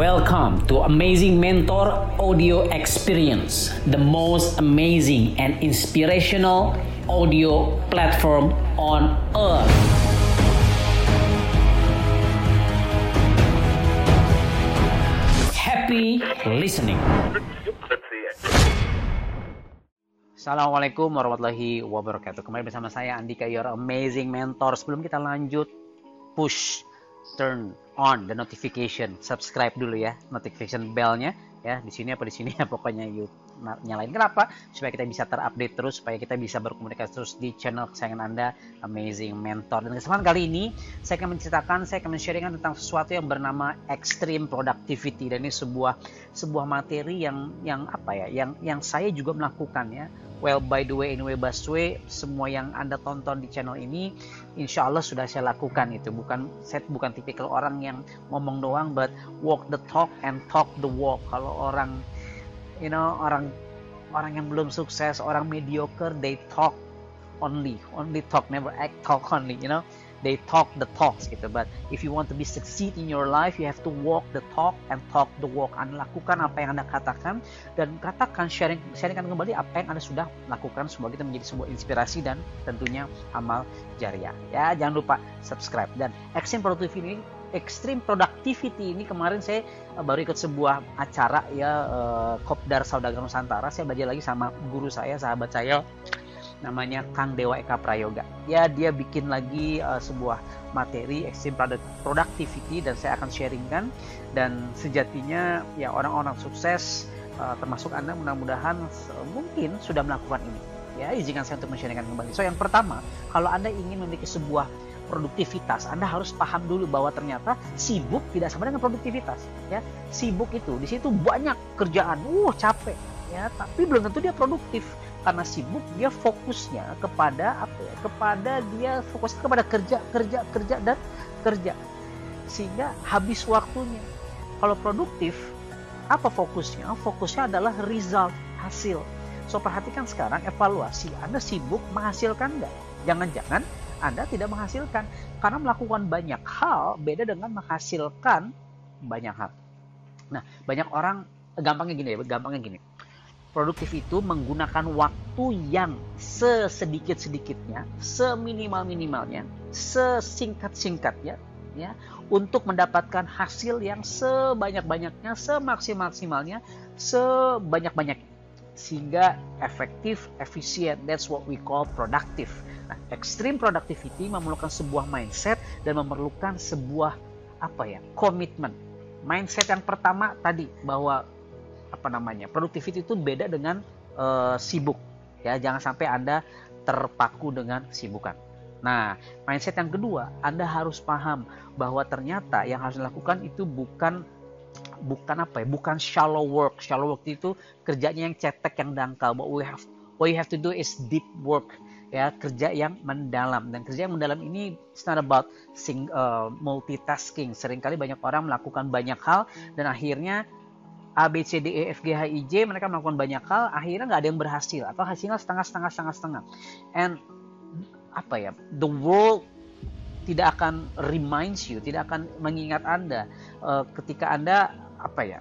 Welcome to Amazing Mentor Audio Experience, the most amazing and inspirational audio platform on earth. Happy listening. Assalamualaikum warahmatullahi wabarakatuh. Kembali bersama saya Andika Your Amazing Mentor. Sebelum kita lanjut, push, turn on the notification, subscribe dulu ya notification bellnya ya di sini apa di sini ya pokoknya yuk nyalain. Kenapa? Supaya kita bisa terupdate terus supaya kita bisa berkomunikasi terus di channel kesayangan anda Amazing Mentor. Dan kesempatan kali ini saya akan menceritakan saya akan men-sharingkan tentang sesuatu yang bernama extreme productivity. Dan ini sebuah sebuah materi yang yang apa ya yang yang saya juga melakukan ya. Well, by the way, anyway, Baswe, semua yang Anda tonton di channel ini, insya Allah sudah saya lakukan itu. Bukan saya bukan tipikal orang yang ngomong doang, but walk the talk and talk the walk. Kalau orang, you know, orang orang yang belum sukses, orang mediocre, they talk only, only talk, never act, talk only, you know? They talk the talks gitu. But if you want to be succeed in your life you have to walk the talk and talk the walk. Anda lakukan apa yang anda katakan dan katakan sharing sharingkan kembali apa yang anda sudah lakukan semoga itu menjadi sebuah inspirasi dan tentunya amal jariah. Ya jangan lupa subscribe. Dan extreme productivity ini extreme productivity ini kemarin saya eh, baru ikut sebuah acara ya uh, Kopdar Saudagar Nusantara saya belajar lagi sama guru saya sahabat saya namanya Kang Dewa Eka Prayoga. Ya, dia bikin lagi uh, sebuah materi extreme productivity dan saya akan sharingkan dan sejatinya ya orang-orang sukses uh, termasuk Anda mudah-mudahan mungkin sudah melakukan ini. Ya, izinkan saya untuk men-sharingkan kembali. So, yang pertama, kalau Anda ingin memiliki sebuah produktivitas, Anda harus paham dulu bahwa ternyata sibuk tidak sama dengan produktivitas. Ya, sibuk itu di situ banyak kerjaan, uh capek, ya, tapi belum tentu dia produktif. Karena sibuk dia fokusnya kepada apa ya? Kepada dia fokus kepada kerja kerja kerja dan kerja. Sehingga habis waktunya. Kalau produktif apa fokusnya? Fokusnya adalah result hasil. So perhatikan sekarang evaluasi. Anda sibuk menghasilkan enggak jangan-jangan anda tidak menghasilkan. Karena melakukan banyak hal beda dengan menghasilkan banyak hal. Nah banyak orang gampangnya gini ya gampangnya gini. Produktif itu menggunakan waktu yang sesedikit-sedikitnya, seminimal-minimalnya, sesingkat-singkatnya ya untuk mendapatkan hasil yang sebanyak-banyaknya, semaksimal-maksimalnya, sebanyak-banyaknya sehingga efektif, efisien. That's what we call productive. Nah, extreme productivity memerlukan sebuah mindset dan memerlukan sebuah apa ya, komitmen. Mindset yang pertama tadi bahwa apa namanya productivity itu beda dengan uh, sibuk ya jangan sampai anda terpaku dengan sibukan nah mindset yang kedua anda harus paham bahwa ternyata yang harus dilakukan itu bukan bukan apa ya bukan shallow work. Shallow work itu kerjanya yang cetek yang dangkal. But we have what you have to do is deep work ya kerja yang mendalam. Dan kerja yang mendalam ini it's not about sing, uh, multitasking. Seringkali banyak orang melakukan banyak hal dan akhirnya A, B, C, D, E, F, G, H, I, J mereka melakukan banyak hal akhirnya nggak ada yang berhasil. Atau hasilnya setengah setengah setengah setengah. And apa ya the world tidak akan reminds you tidak akan mengingat anda. Uh, ketika anda apa ya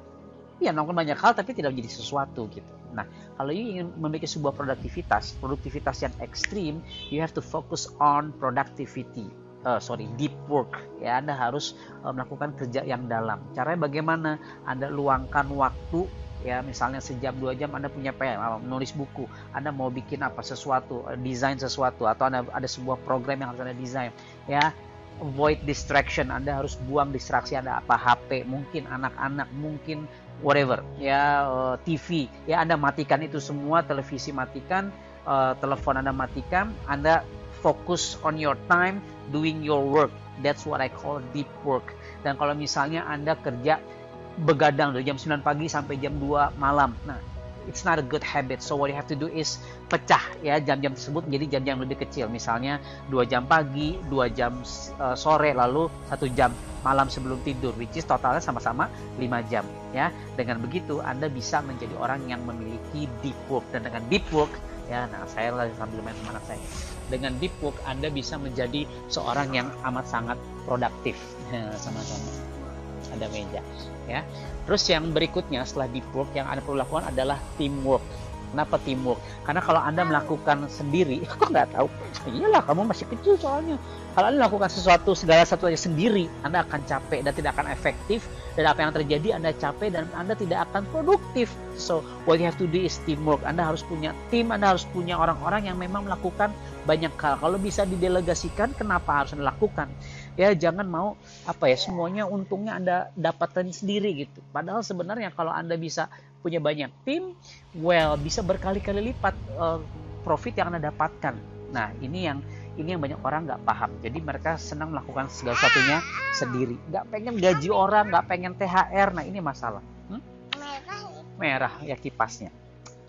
ya melakukan banyak hal tapi tidak menjadi sesuatu gitu. Nah kalau ingin memiliki sebuah produktivitas produktivitas yang ekstrim you have to focus on productivity. Uh, sorry deep work. Ya Anda harus uh, melakukan kerja yang dalam. Caranya bagaimana? Anda luangkan waktu ya misalnya sejam dua jam Anda punya PM menulis buku. Anda mau bikin apa sesuatu desain sesuatu atau Anda ada sebuah program yang harus Anda desain. Ya avoid distraction Anda harus buang distraksi Anda apa HP mungkin anak-anak mungkin whatever ya uh, TV ya Anda matikan itu semua televisi matikan uh, telepon Anda matikan Anda fokus on your time doing your work. That's what I call deep work. Dan kalau misalnya Anda kerja begadang dari jam 9 pagi sampai jam 2 malam. Nah, it's not a good habit. So what you have to do is pecah ya jam-jam tersebut menjadi jam-jam lebih kecil. Misalnya 2 jam pagi, 2 jam uh, sore, lalu 1 jam malam sebelum tidur, which is totalnya sama-sama 5 jam ya. Dengan begitu Anda bisa menjadi orang yang memiliki deep work dan dengan deep work ya nah saya lagi sambil main sama anak saya dengan deep work Anda bisa menjadi seorang yang amat sangat produktif sama-sama ada meja ya terus yang berikutnya setelah deep work yang anda perlu lakukan adalah teamwork Kenapa teamwork? Karena kalau Anda melakukan sendiri, aku nggak tahu. Iyalah, kamu masih kecil soalnya. Kalau Anda melakukan sesuatu, segala aja sendiri, Anda akan capek dan tidak akan efektif. Dan apa yang terjadi, Anda capek dan Anda tidak akan produktif. So, what you have to do is teamwork. Anda harus punya tim, Anda harus punya orang-orang yang memang melakukan banyak hal. Kalau bisa didelegasikan, kenapa harus Anda? Ya, jangan mau apa ya semuanya untungnya Anda dapatkan sendiri gitu. Padahal sebenarnya kalau Anda bisa punya banyak tim, well bisa berkali-kali lipat uh, profit yang anda dapatkan. Nah ini yang ini yang banyak orang nggak paham. Jadi mereka senang melakukan segala sesuatunya sendiri. Nggak pengen gaji orang, nggak pengen THR. Nah ini masalah. Hmm? Merah ya kipasnya.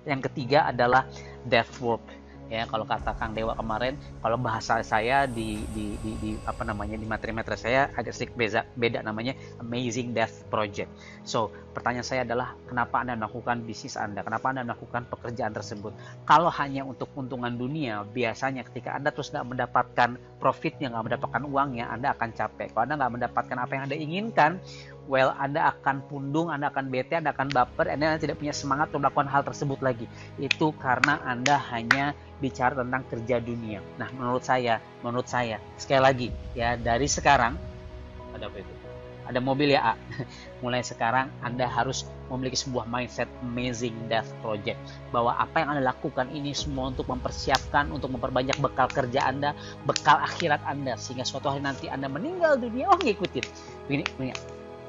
Yang ketiga adalah death work ya. Kalau kata Kang Dewa kemarin kalau bahasa saya di di, di, di apa namanya di materi-materi saya agak sedikit beda beda namanya amazing death project. So pertanyaan saya adalah kenapa anda melakukan bisnis anda? Kenapa anda melakukan pekerjaan tersebut? Kalau hanya untuk keuntungan dunia biasanya ketika anda terus nggak mendapatkan profitnya nggak mendapatkan uangnya anda akan capek. Kalau anda nggak mendapatkan apa yang anda inginkan well Anda akan pundung, Anda akan bete, Anda akan baper, Anda tidak punya semangat untuk melakukan hal tersebut lagi. Itu karena Anda hanya bicara tentang kerja dunia. Nah, menurut saya, menurut saya, sekali lagi ya dari sekarang ada apa itu? Ada mobil ya, A. Mulai sekarang Anda harus memiliki sebuah mindset amazing death project bahwa apa yang Anda lakukan ini semua untuk mempersiapkan untuk memperbanyak bekal kerja Anda, bekal akhirat Anda sehingga suatu hari nanti Anda meninggal dunia, oh ngikutin. Ini, ini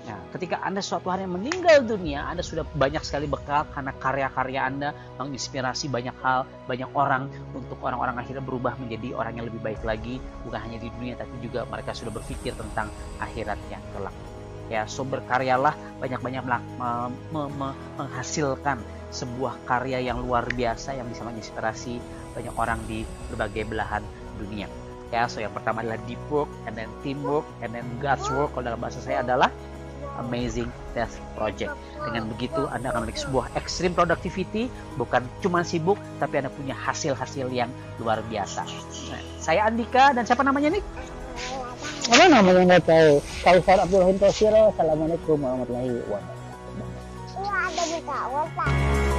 Nah, ketika Anda suatu hari meninggal dunia, Anda sudah banyak sekali bekal karena karya-karya Anda menginspirasi banyak hal, banyak orang untuk orang-orang akhirnya berubah menjadi orang yang lebih baik lagi, bukan hanya di dunia tapi juga mereka sudah berpikir tentang akhirat yang kelak. Ya, so berkaryalah banyak-banyak menghasilkan sebuah karya yang luar biasa yang bisa menginspirasi banyak orang di berbagai belahan dunia. Ya, so yang pertama adalah deep work, and then teamwork, and then God's work. Kalau dalam bahasa saya adalah Amazing Death Project. Dengan begitu Anda akan memiliki sebuah extreme productivity, bukan cuma sibuk, tapi Anda punya hasil-hasil yang luar biasa. Nah, saya Andika dan siapa namanya nih? Apa namanya nggak tahu? Kaisar Abdul Rahim Tosiro. Assalamualaikum warahmatullahi wabarakatuh. Iya ada buka WhatsApp.